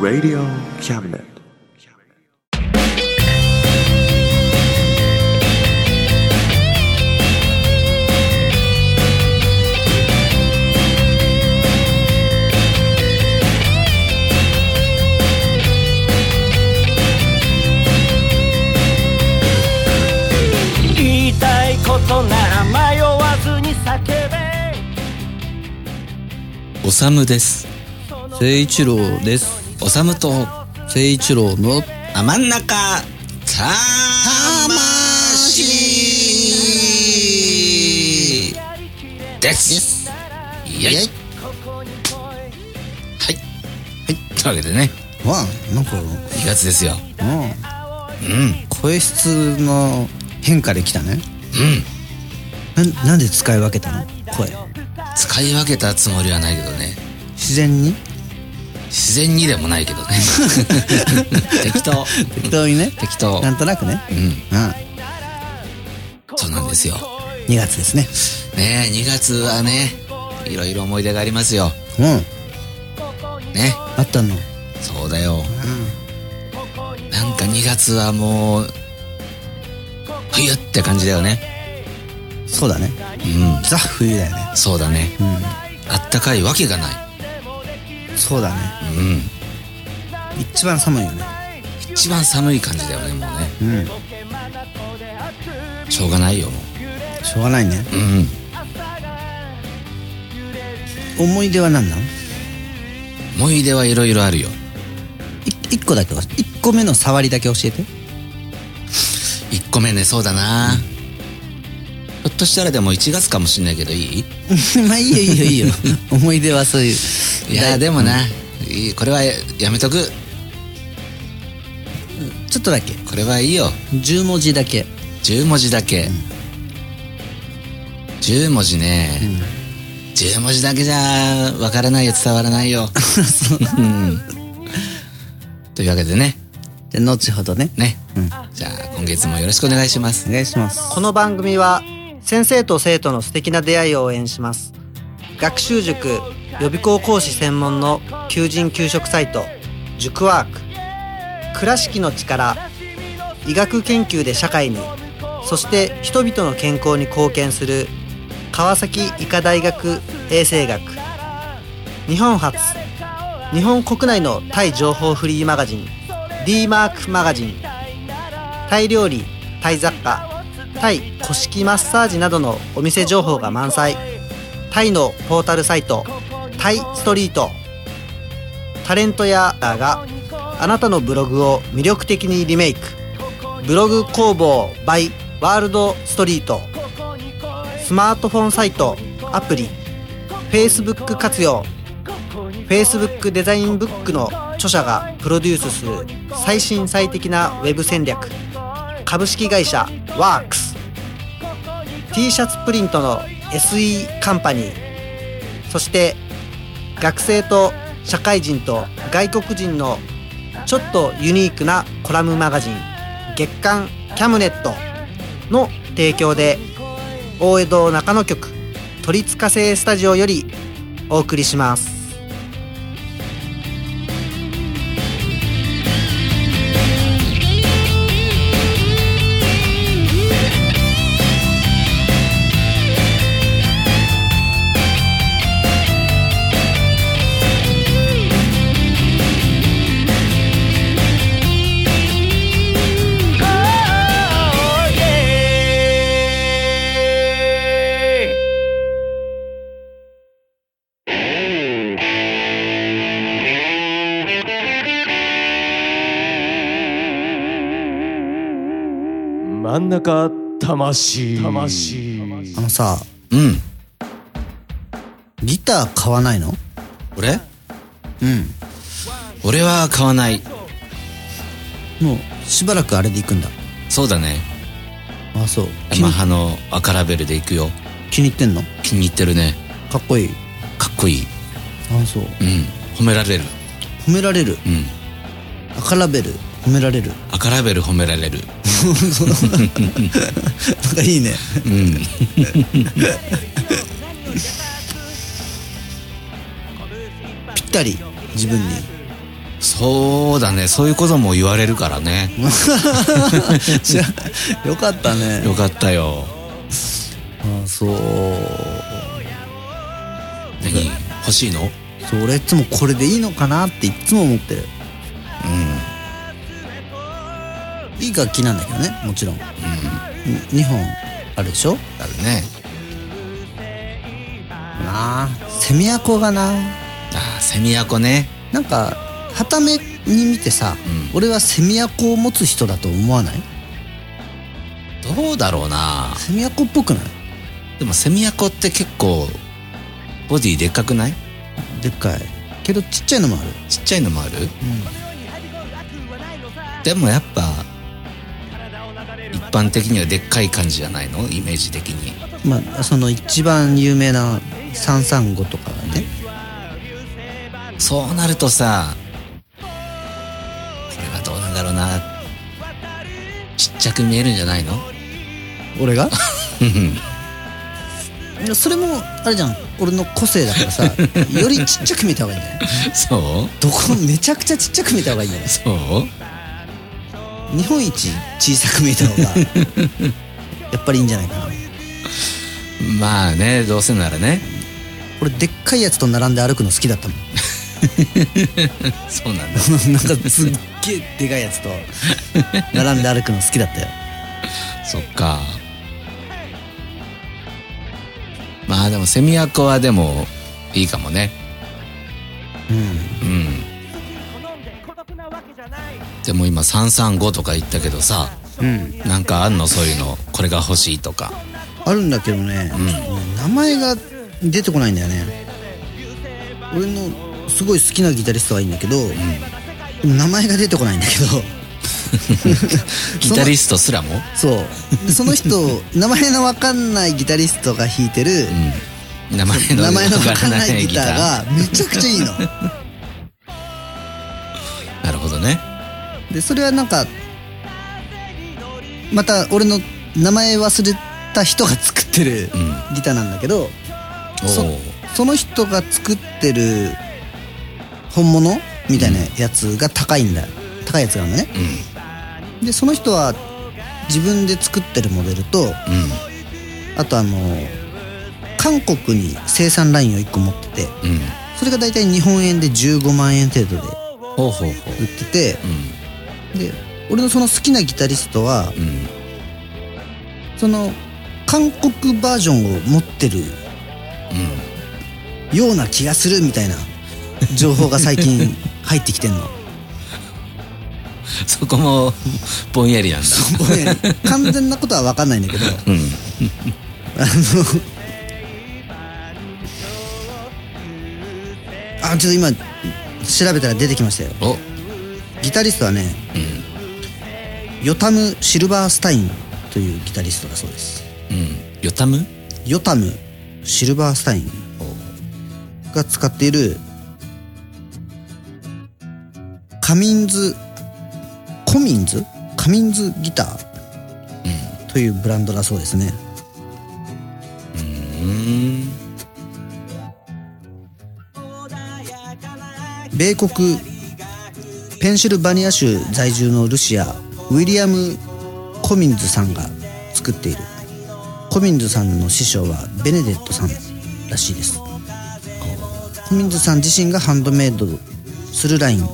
Radio Cabinet. おさむです。誠一郎です。おさむと、誠一郎のあ、真ん中、魂です。イェイ。はい。はい。というわけでね、わあ、なんか、2月ですよ。うん、うん。声質の変化できたね。うん。な、なんで使い分けたの？声。使い分けたつもりはないけどね。自然に？自然にでもないけどね。適当。適当にね。適当。なんとなくね。うん。うん。そうなんですよ。2月ですね。ねえ、2月はね、いろいろ思い出がありますよ。うん。ね。あったの？そうだよ。なんか2月はもう、冬って感じだよね。そうだね。うん。ザ冬だよね。そうだね。うん。あったかいわけがない。そうだね。うん。一番寒いよね。一番寒い感じだよね、もうね。うん。しょうがないよ、もしょうがないね。う。うん。思い出は何なん？思い出はいろいろあるよ。い一個だけ一個目の触りだけ教えて。1個目ね、そうだな。ひょっとしたらでも1月かもしんないけどいい？まあいいよいいよいいよ。思い出はそういう。いや、でもな、いいこれはやめとく。ちょっとだけ。これはいいよ。10文字だけ。10文字だけ。10文字ね。10文字だけじゃわからないよ、伝わらないよ。うんというわけでね、じゃあ後ほどね。ね。うんじゃあ今月もよろしくお願いします。お願いします。この番組は先生と生徒の素敵な出会いを応援します学習塾予備校講師専門の求人・給食サイト塾ワーク。倉敷の力医学研究で社会にそして人々の健康に貢献する川崎医科大学衛生学。日本初。日本国内のタイ情報フリーマガジン d マークマガジン。タイ料理タイ雑貨タイ古式マッサージなどのお店情報が満載。タイのポータルサイトタイストリート。タレントやがあなたのブログを魅力的にリメイク。ブログ工房 by ワールドストリート。スマートフォンサイトアプリ。Facebook 活用。Facebook デザインブックの著者がプロデュースする最新最適なウェブ戦略。株式会社ワークス。T シャツプリントの SE カンパニー。そして学生と社会人と外国人のちょっとユニークなコラムマガジン月刊キャムネットの提供で大江戸中野局鳥塚製スタジオよりお送りします。中魂魂あのさ、うん。ギター買わないの？俺？うん。俺は買わない。もう、しばらくあれで行くんだ。そうだね。あ、そう。ヤマハの赤ラベルで行くよ。気に入ってんの？気に入ってるね。かっこいい？かっこいい。あ、そう。うん。褒められる。褒められる？うん。赤ラベル。褒められる？赤ラベル褒められる。なんかいいね。うん。ったり自分に。そうだね。そういうことも言われるからね。よかったね。よかったよ。あそう。何？欲しいの？そう俺いつもこれでいいのかなっていつも思ってるいい楽器なんだけどねもちろん、2本あるでしょ？あるね。なあセミアコがな。あーセミアコね。なんかはために見てさ、うん。俺はセミアコを持つ人だと思わない？どうだろうな。セミアコっぽくない？でもセミアコって結構ボディでっかくない？でっかい。けどちっちゃいのもある。ちっちゃいのもある、でもやっぱ一般的にはでっかい感じじゃないの？イメージ的に。まあその一番有名な335とかがね。そうなるとさこれはどうなんだろうな。ちっちゃく見えるんじゃないの？俺が？それもあれじゃん。俺の個性だからさ よりちっちゃく見た方がいいんじゃない？そう？どこめちゃくちゃちっちゃく見た方がいいんじゃない？そう？日本一小さく見えた方が やっぱりいいんじゃないかな。まあねどうせならね。俺でっかいやつと並んで歩くの好きだったもん。そうなんだ。なんかすっげえでかいやつと並んで歩くの好きだったよ。そっか。まあでもセミアコはでもいいかもね。うん。うんでも今335とか言ったけどさうん。なんかあんの？そういうの。これが欲しいとか。あるんだけどね、名前が出てこないんだよね。俺のすごい好きなギタリストはいいんだけど、名前が出てこないんだけど。ギタリストすらも？そう。でその人名前の分かんないギタリストが弾いてる、うん。名前の分かんわないギターがめちゃくちゃいいの でそれはなんかまた俺の名前忘れた人が作ってるうん。ギターなんだけど、そその人が作ってる本物みたいなやつが高いんだ。よ高いやつがあるのね。うん。でその人は自分で作ってるモデルとうん。あとあの韓国に生産ラインを1個持っててうん。それが大体日本円で15万円程度でほうほうほう。売っててうんで俺のその好きなギタリストはうん。その韓国バージョンを持ってるうん。ような気がするみたいな情報が最近 入ってきてんの。そこもぼんやりなんだ。ごめん完全なことは分かんないんだけど。うん。あのあちょっと今調べたら出てきましたよ。おギタリストはねうん。ヨタム・シルバースタインというギタリストだそうです。うん。ヨタム？ヨタム・シルバースタインが使っているカミンズコミンズ？カミンズギターというブランドだそうですね。うん。米国ペンシルバニア州在住のルシアウィリアム・コミンズさんが作っている。コミンズさんの師匠はベネデットさんらしいです。コミンズさん自身がハンドメイドするライン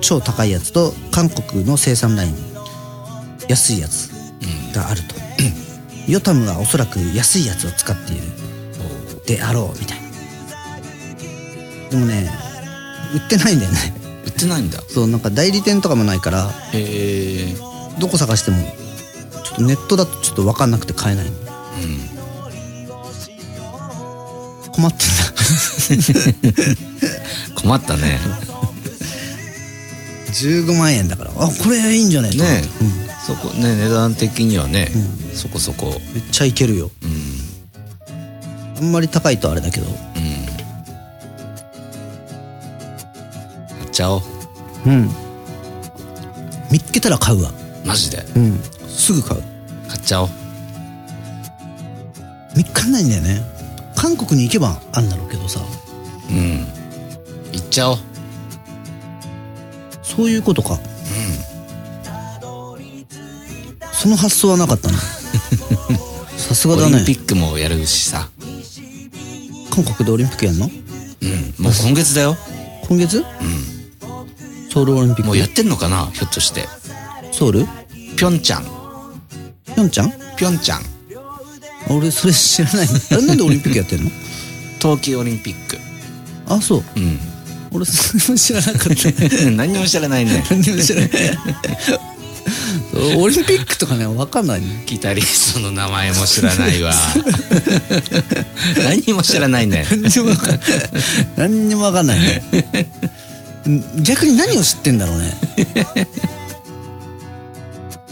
超高いやつと韓国の生産ライン安いやつがあると、ヨタムはおそらく安いやつを使っている。であろうみたいな。でもね売ってないんだよね。ってないんだ。そうなんか代理店とかもないからへえ。どこ探してもちょっとネットだとちょっと分かんなくて買えない。困ってんだ。困ったね。15万円だから。あこれいいんじゃないと思って。ねそこね値段的にはね、そこそこ。めっちゃいけるよ。うん。あんまり高いとあれだけどっちゃおううん。見っけたら買うわ。マジで？うん。すぐ買う。買っちゃおう。見っかんないんだよね。韓国に行けばあんだろうけどさ。うん。行っちゃおう。そういうことか。その発想はなかったな さすがオリンだねピックもやるしさ。韓国でオリンピックやんの？うん。もう今月だよ。今月？ソウルオリンピック。もうやってんのかなひょっとして。ソウル？ピョンチャン。ピョンちゃんピョンチャン。俺それ知らないあれ なんでオリンピックやってんの？冬季オリンピック。あそう。うん。俺それも知らなかった。何にも知らないね。何にも知らない。オリンピックとかね分かんないね。ギタリストの名前も知らないわ。何にも知らないね。何にも分かんない。ねん逆に何を知ってんだろうね。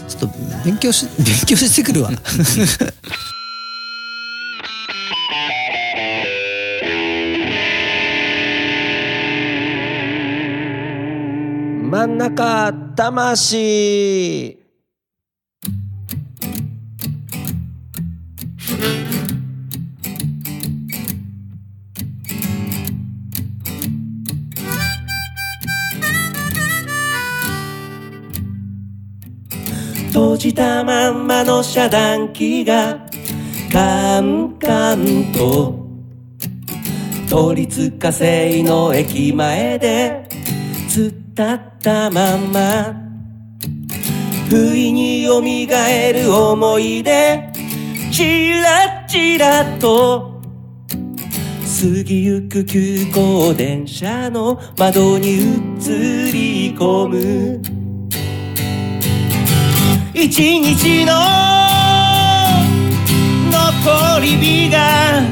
ちょっと勉強し勉強してくるわ。真ん中魂じたまんまの遮断機がカンカンと都立火星の駅前で突っ立ったまんま不意に蘇る思い出チラチラと過ぎゆく急行電車の窓に映り込む。一日の残り火が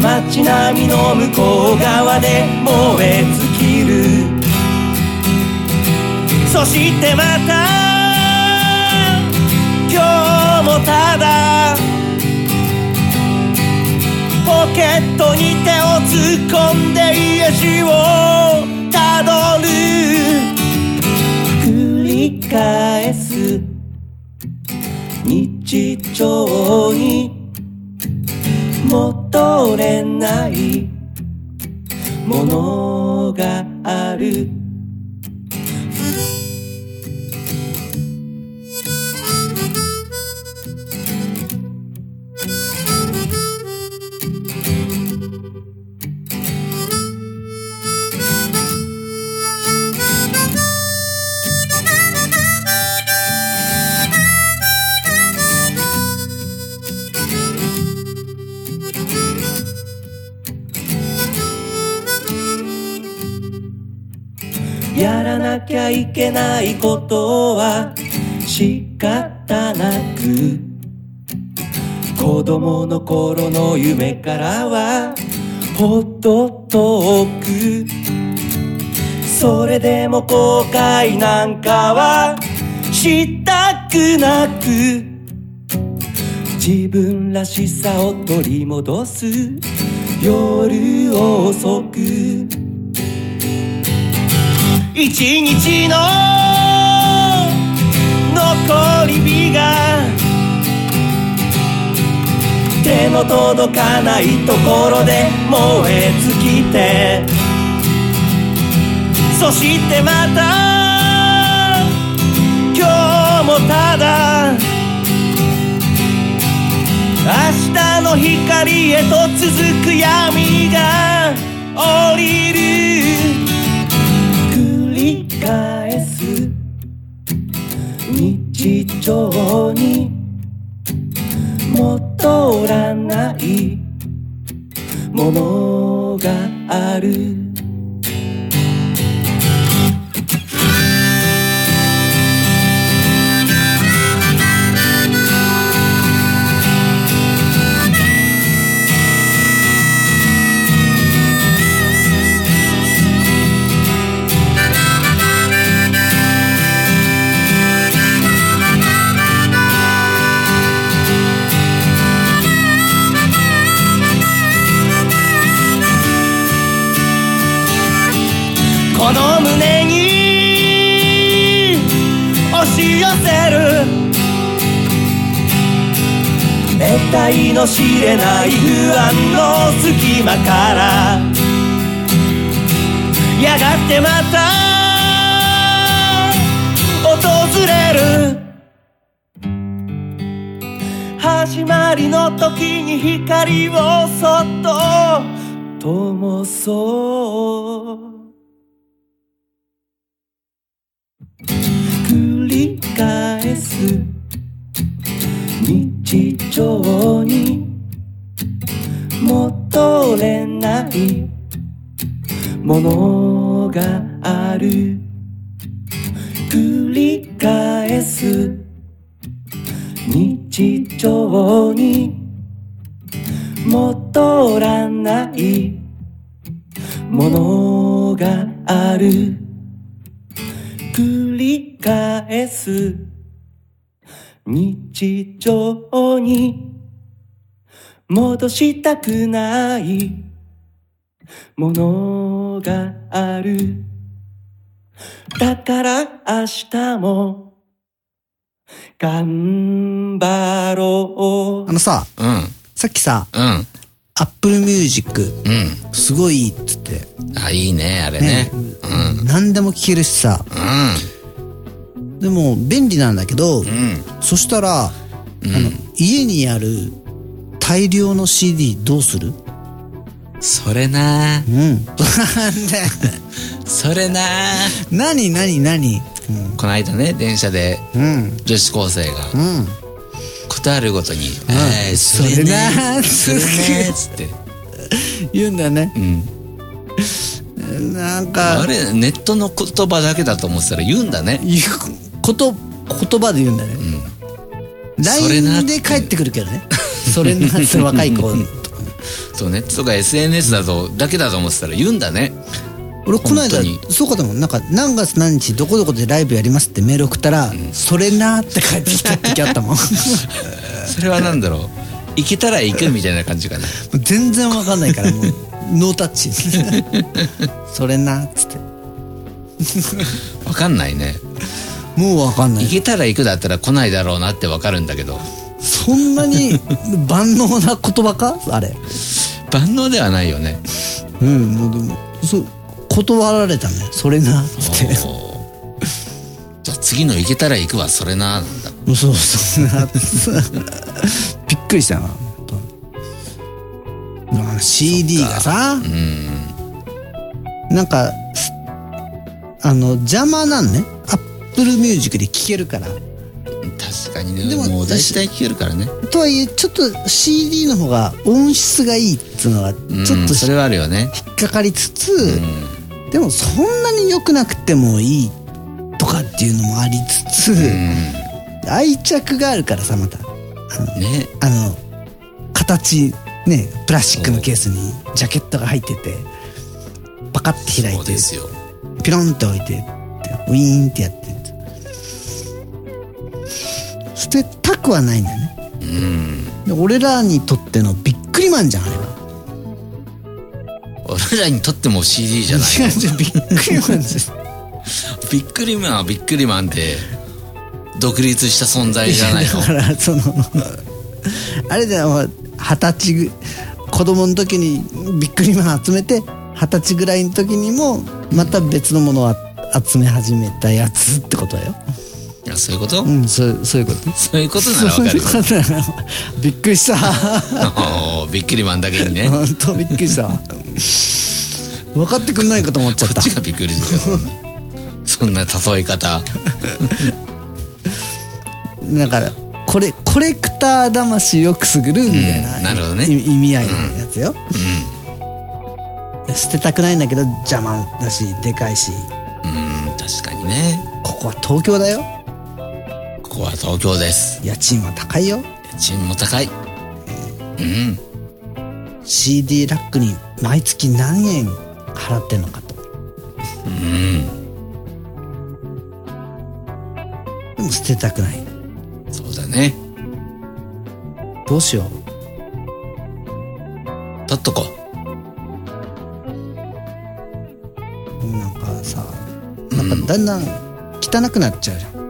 街並みの向こう側で燃え尽きる。そしてまた今日もただポケットに手を突っ込んで家路を返す。日常に戻れないものがある。きゃいけないことは仕方なく子供の頃の夢からはほど遠くそれでも後悔なんかはしたくなく自分らしさを取り戻す夜遅く。一日の残り火が手の届かないところで燃え尽きてそしてまた今日もただ明日の光へと続く闇が降りる。返す。日常に戻らないものがある。し寄せる。得体の知れない不安の隙間から。やがてまた訪れる。始まりの時に光をそっと灯そう。返す日常に戻れないものがある繰り返す日常に戻らないものがある。繰り返す日常に戻したくないものがあるだから明日も頑張ろうあのさ、うん。さっきさ、うん。Apple Music うん。すごいいいっつって、あ、いいね、あれね。うん。何でも聴けるしさ、うでも便利なんだけど、ん。うん。そしたら、あの、家にある大量の CD どうする？それなうん。それな何何何？この間ね、電車でうん。女子高生が、うん。ことあるごとに、えーそれそれななそれねつって。言うんだね。うん。なんか、あれ、ネットの言葉だけだと思ってたら言うんだね。言うこと、言葉で言うんだね。それな LINE で帰ってくるけどね。それなって若い子。そう、ネットとか SNS だと、だけだと思ってたら言うんだね。俺この間そうかでもなんか何月何日どこどこでライブやりますってメール送ったら、それなって帰ってきた時あったもん それはなんだろう。行けたら行くみたいな感じかな。全然わかんないからもうノータッチそれなっつってわかんないね。もうわかんない。行けたら行くだったら来ないだろうなってわかるんだけど。そんなに 万能な言葉か？あれ。万能ではないよね。うんもうでもそう断られたね。それなって。じゃあ次の行けたら行くはそれな、なんだ。そうそうな。びっくりしたな CD がさ。うん。なんかすあの邪魔なんね Apple Music で聴けるから確かにね。でももう大体聞けるからね。とはいえちょっと CD の方が音質がいいっつうのがちうんょっとそれはあるよね。引っかかりつつ、うん。でもそんなに良くなくてもいいとかっていうのもありつつ、う愛着があるからさまたん。ね。あの形ねプラスチックのケースにジャケットが入っててパカッて開そいうてですよ。ピロンって置いてウィーンってやって捨てたくはないんだよね。うん。で俺らにとってのビックリマンじゃんあれは。俺らにとっても CD じゃない違う違うビックリマンです ビックリマンはビックリマンで独立した存在じゃないの。だからそのあれだよ二十歳ぐ子供の時にビックリマン集めて二十歳ぐらいの時にもまた別のものを集め始めたやつってことだよ。いやそういうこと、うんそうそういうこと？そういうことならわかる そういうことだよびっくりした。おービックリマンだけにね。こ本当びっくりした。分かってくんないかと思っちゃった。っちがびっくりするよそんな例え方。だからこれコレクター魂をくすぐるみたいな,、うんなるほどね。い意味合いのやつよ、捨てたくないんだけど邪魔だしでかいし。うん確かにね。ここは東京だよここは東京です。家賃は高いよ。家賃も高い。うん。CD ラックに毎月何円払ってんのかと。うん。でも捨てたくない。そうだね。どうしよ取っとこ。うなんかさなんかだんだん汚くなっちゃうじゃん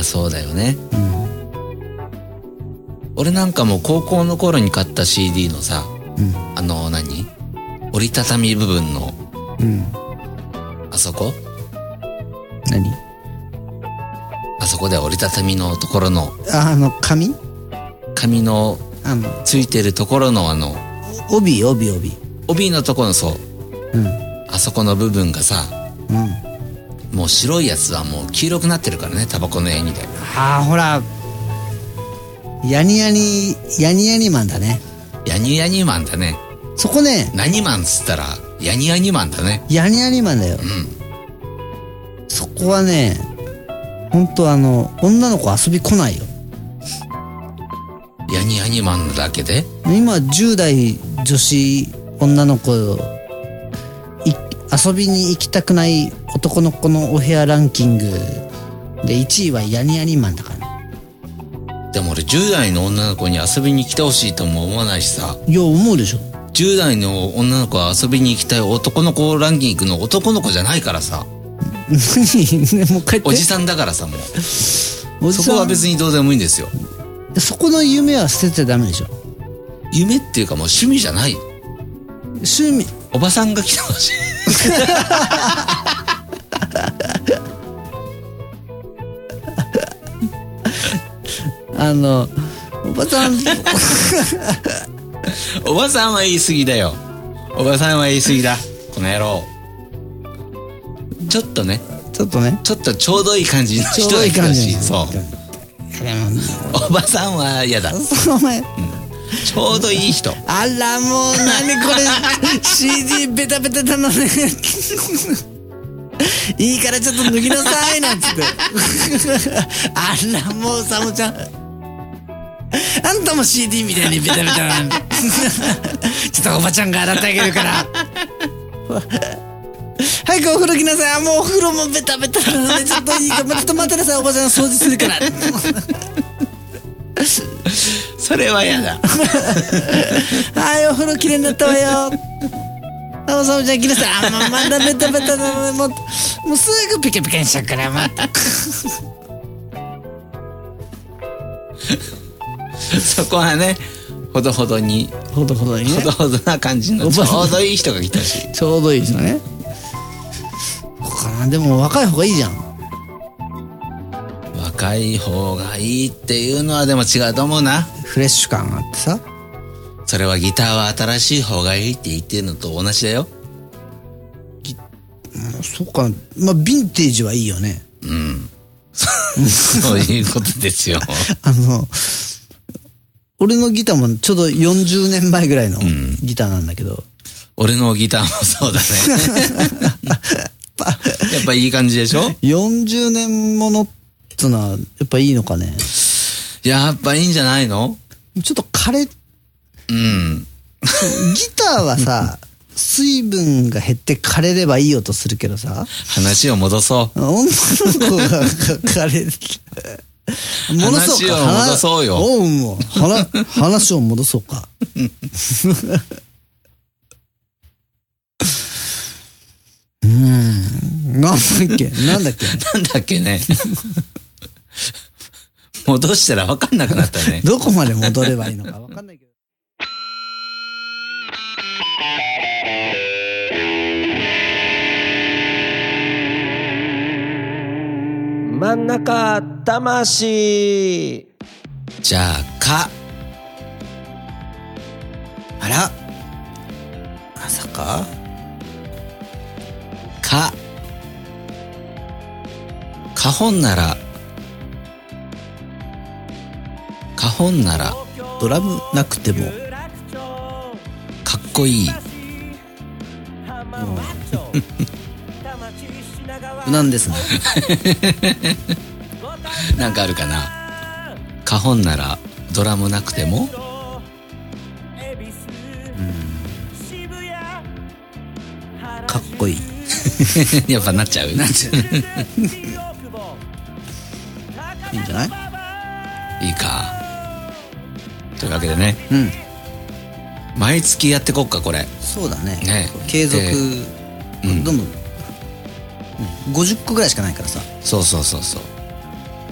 あそうだよね。俺なんかもう高校の頃に買った CD のさうん。あの何？折りたたみ部分のうん。あそこ？何？あそこで折りたたみのところのああの紙？紙のあのついてるところのあの帯？帯？帯？帯のところのそう。うん。あそこの部分がさうんもう白いやつはもう黄色くなってるからねタバコの絵みたいなああほらヤニヤニヤニヤニマンだね。ヤニヤニマンだね。そこね何マンっつったらヤニヤニマンだね。ヤニヤニマンだよ。うん。そこはねほんとあの女の子遊び来ないよ。ヤニヤニマンだけで？今10代女子女の子い遊びに行きたくない男の子のお部屋ランキングで1位はヤニヤニマンだからね。でも俺10代の女の子に遊びに来てほしいとも思わないしさ。いや思うでしょ。10代の女の子は遊びに行きたい男の子ランキングの男の子じゃないからさ。何？ねもう帰って。おじさんだからさもう。そこは別にどうでもいいんですよ。そこの夢は捨てちゃダメでしょ。夢っていうかもう趣味じゃない。趣味。おばさんが来てほしい あのおばさん。おばさんは言い過ぎだよ。おばさんは言い過ぎだ。この野郎。ちょっとね。ちょっとね。ちょっとちょうどいい感じの人が来てほしいそう。おばさんは嫌だ。その前。ちょうどいい人。あらもう何これ。CD ベタベタだのねいいからちょっと脱ぎなさいなんつって。あらもうサモちゃん あんたも CD みたいにベタベタな ちょっとおばちゃんが洗ってあげるから。早くお風呂来なさい。あもうお風呂もベタベタなのでちょっといいか。ちょっと待ってなさい。おばちゃん掃除するから。それは嫌だ。はい、お風呂きれいになったわよ。あ、おさむちゃん来なさい。あ、もうまだベタベタなの。で、もう、もうすぐピカピカにしちゃうから、また。そこはねほどほどにほどほどにほどほどな感じのちょうどいい人が来てほしいちょうどいいですよね。そうかな、でも若い方がいいじゃん。若い方がいいっていうのはでも違うと思うなフレッシュ感があってさ。それはギターは新しい方がいいって言ってるのと同じだようんそうかな。まあ、ヴィンテージはいいよね。うんそういうことですよ あの、俺のギターもちょうど40年前ぐらいのギターなんだけど、俺のギターもそうだね。やっぱいい感じでしょ？40年ものっつうのは、やっぱいいのかね。やっぱいいんじゃないの？ちょっと枯れうん。ギターはさ、水分が減って枯れればいい音するけどさ、話を戻そう。女の子が枯れる。戻そうか。話を戻そうよおう、もう。話 話を戻そうか。うーん。なんだっけ？なんだっけ？なんだっけね戻したら分かんなくなったね どこまで戻ればいいのかわかんない真ん中魂。じゃあ「か。あら。まさか」「か」「かほんなら」「かほんならドラムなくても、かっこいい」うん。無難ですね。なんかあるかな「かほんならドラムなくても」かっこいい。やっぱなっちゃうなっちゃう？いいんじゃない？いいか。というわけでね。うん。毎月やってこっかこれ。そうだね。ね。継続、でうん。どんどん、ね50個ぐらいしかないからさ。そうそうそうそう。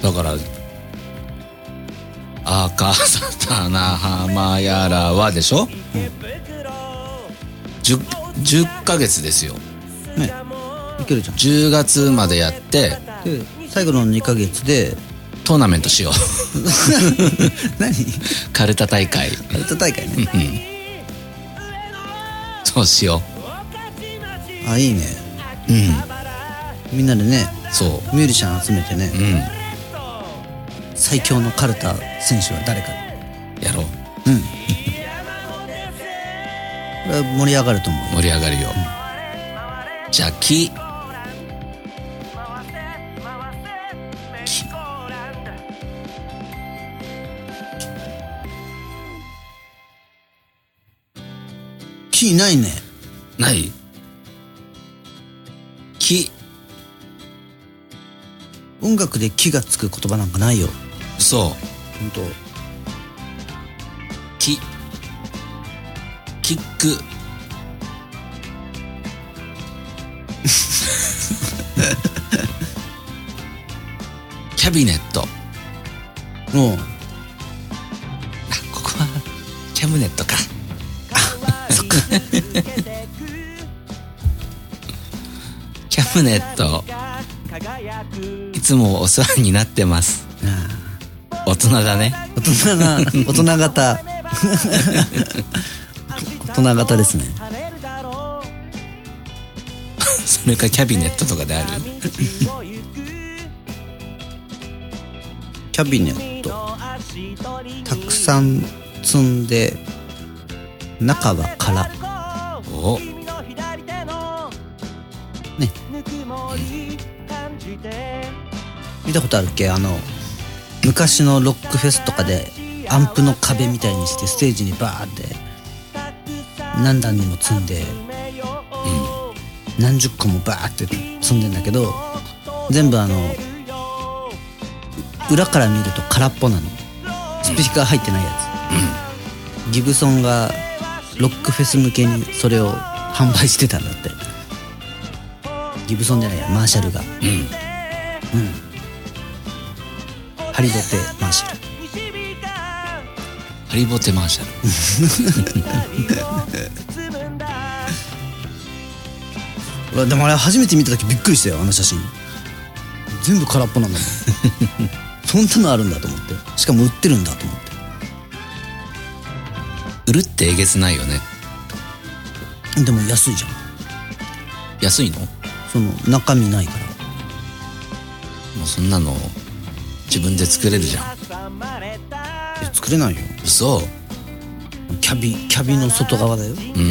だから「赤さたなはまやらは」でしょ、10 10ヶ月ですよ。ね。いけるじゃん。10月までやってで最後の2ヶ月で。トーナメントしよう。何？カルタ大会。アルト大会ね。そうしよあいいね。ううんみんなでねそミュージシャン集めてねううん。最強のカルタ選手は誰か。やろう。うん。盛り上がると思う。盛り上がるよ、じゃあ木。木。木ないね。ない？木音楽で木がつく言葉なんかないよ。そう本当。木キック。キャビネット。もう。あここはキャムネットか。キャムネット。いつもお世話になってます。大人だね。大人な 大人型。大人型ですね。それかキャビネットとかである？キャビネット。たくさん積んで中は空見たことあるっけ？あの昔のロックフェスとかでアンプの壁みたいにしてステージにバーって何段にも積んで、何十個もバーって積んでんだけど全部あの裏から見ると空っぽなの。スピーカー入ってないやつ、ギブソンがロックフェス向けにそれを販売してたんだって。ギブソンじゃないやマーシャルが。うんハリボテマーシャル。ハリボテマーシャル。でもあれ初めて見た時びっくりしたよあの写真。全部空っぽなんだもん。そんなのあるんだと思って。しかも売ってるんだと思って。売るってえげつないよね。でも安いじゃん。安いの？その中身ないから。もうそんなの自分で作れるじゃん。え作れないよ。嘘。キャビキャビの外側だよ。うん。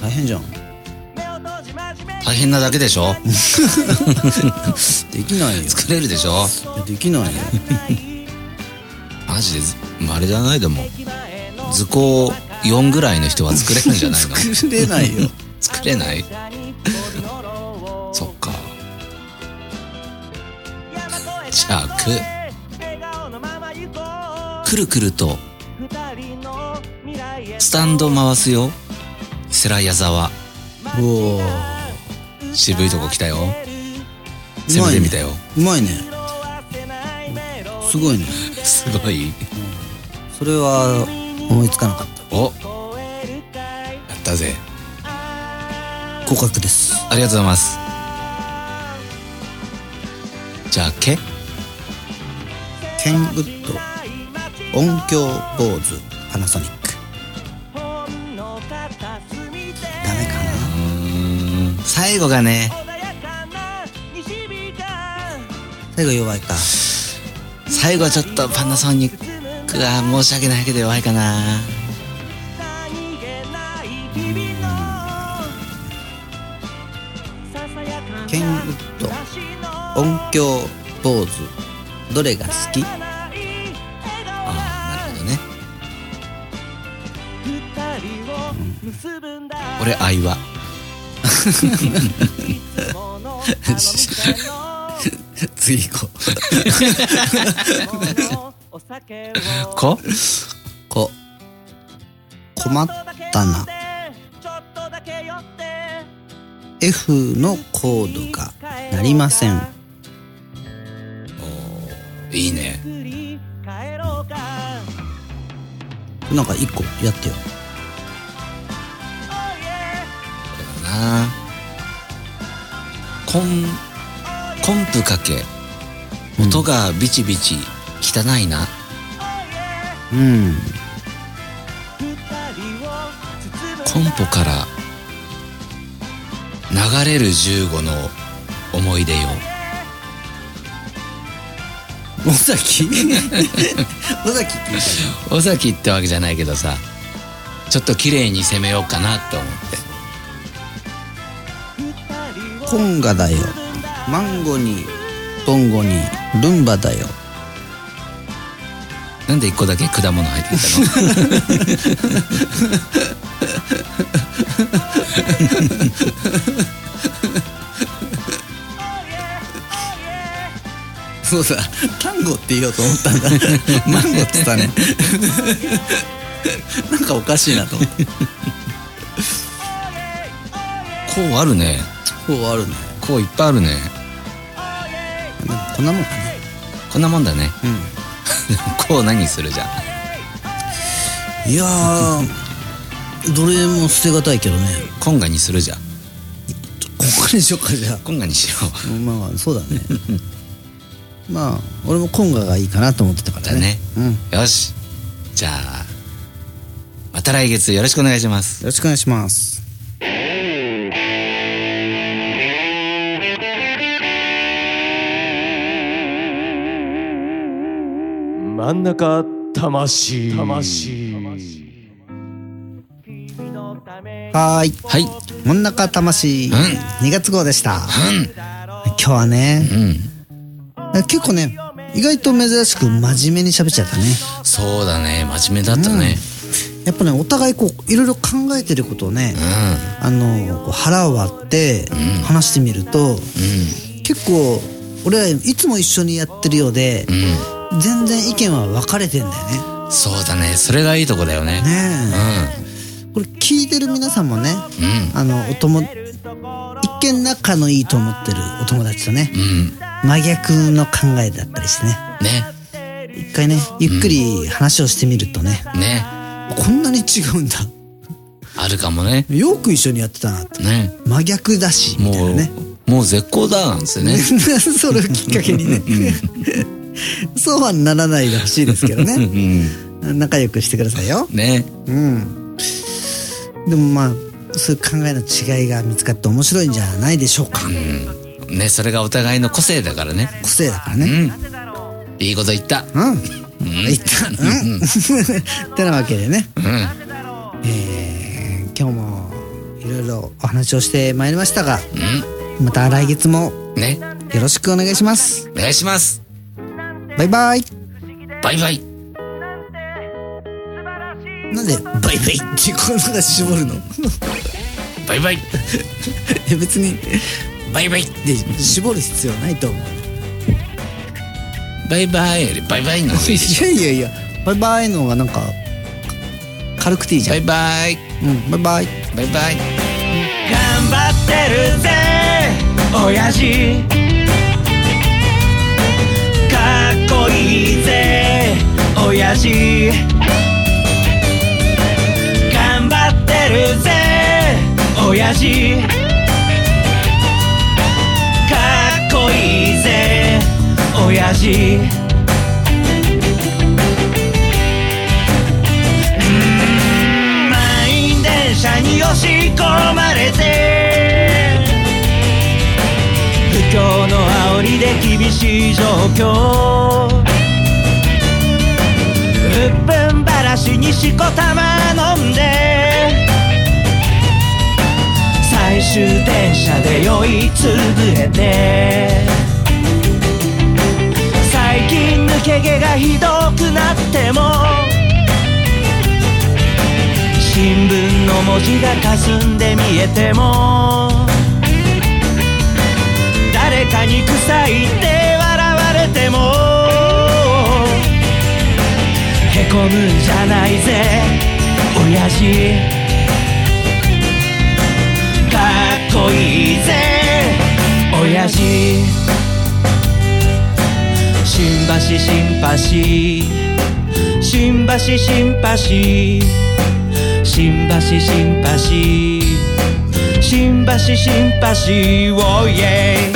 大変じゃん。大変なだけでしょ？できないよ。作れるでしょ？いやできないよ。マジでずあれじゃない？でも図工4ぐらいの人は作れるんじゃないの？作れないよ。作れない？じゃあく。くるくるとスタンド回すよ。世良矢沢。おお渋いとこ来たよ。全部で見たよ。うまいね。すごいね。すごい。それは思いつかなかった。お。やったぜ。合格です。ありがとうございます。じゃあけケンウッド音響坊主パナソニックダメかな？最後がね最後弱いか。最後はちょっとパナソニックが申し訳ないけど弱いかな。ケンウッド音響坊主どれが好き？ああなるほどね。俺愛は。次行こ こう。こ？困ったな。F のコードが鳴りませんいいね。なんか一個やってよ。な。コンコンプかけ。音がビチビチ汚いな、うん。コンポから流れる15の思い出よ 尾崎尾崎って尾崎ってわけじゃないけどさちょっと綺麗に攻めようかなって思って。たコンガだよ。マンゴにボンゴにルンバだよ。なんで一個だけ果物入ってきたの？そうだ単語って言おうと思ったんだ。マンゴって言ったね。なんかおかしいなと思ってこうあるね。こうあるね。こういっぱいあるね。でもこんなもんかね。こんなもんだね。うん。こう何するじゃん。いやーどれも捨てがたいけどね。コンガにするじゃん。ここにしようかじゃコンガにしよあまあそうだねまあ俺もコンガがいいかなと思ってたからね。だね。うん。ようよし。じゃあまた来月よろしくお願いします。ろしくお願いします。真ん中魂。魂。はーい。はい。真ん中魂、2月号でした、今日はねう、ん結構ね意外と珍しく真面目に喋っちゃったね。そうだね真面目だったね。やっぱねお互いこういろいろ考えてることをね、あのこう腹を割って話してみると、結構俺らいつも一緒にやってるようで、全然意見は分かれてんだよね。うんそうだねそれがいいとこだよね。ねえ、これ聞いてる皆さんもね、あのお友一見仲のいいと思ってるお友達とね、うんうん真逆の考えだったりしてね。ね。一回ねゆっくり話をしてみるとね、ね。こんなに違うんだ。あるかもね。よく一緒にやってたなって。ね。真逆だしみたいもうなね。もう絶好だなんつってね。それをきっかけにね。そうはならないでほしいですけどうねん。仲良くしてくださいよ。ね。うん。でもまあそういう考えの違いが見つかって面白いんじゃないでしょうか、ねそれがお互いの個性だからね。個性だからね。うん。いいこと言った。うん、言ったうん。ってなわけでね、うん。えー今日もいろいろお話をしてまいりましたがうまた来月もんね。よろしくお願いします。お願いします。バイバイ。バイバイ。なんでバイバイってこのが絞るの？バイバイ。え別にバイバイで絞る必要ないと思う。バイバイよりバイバイの方がいいでしょ。いやいやいやバイバイの方がなんか軽くていいじゃん。バイバイ。うんバイバイ。バイバイ。頑張ってるぜ親父。かっこいいぜ親父。頑張ってるぜ親父親父。満員電車に押し込まれて。不況の煽りで厳しい状況。うっぷんばらしにしこたま飲んで。最終電車で酔いつぶれて。毛がひどくなっても新聞の文字が霞んで見えても誰かに臭いって笑われてもへこむんじゃないぜ親父。かっこいいぜ親父。新橋新橋。新橋新橋。新橋新橋。新橋新橋。新橋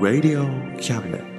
Radio Cabinet.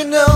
You know,